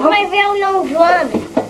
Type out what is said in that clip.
Mas eu não joga.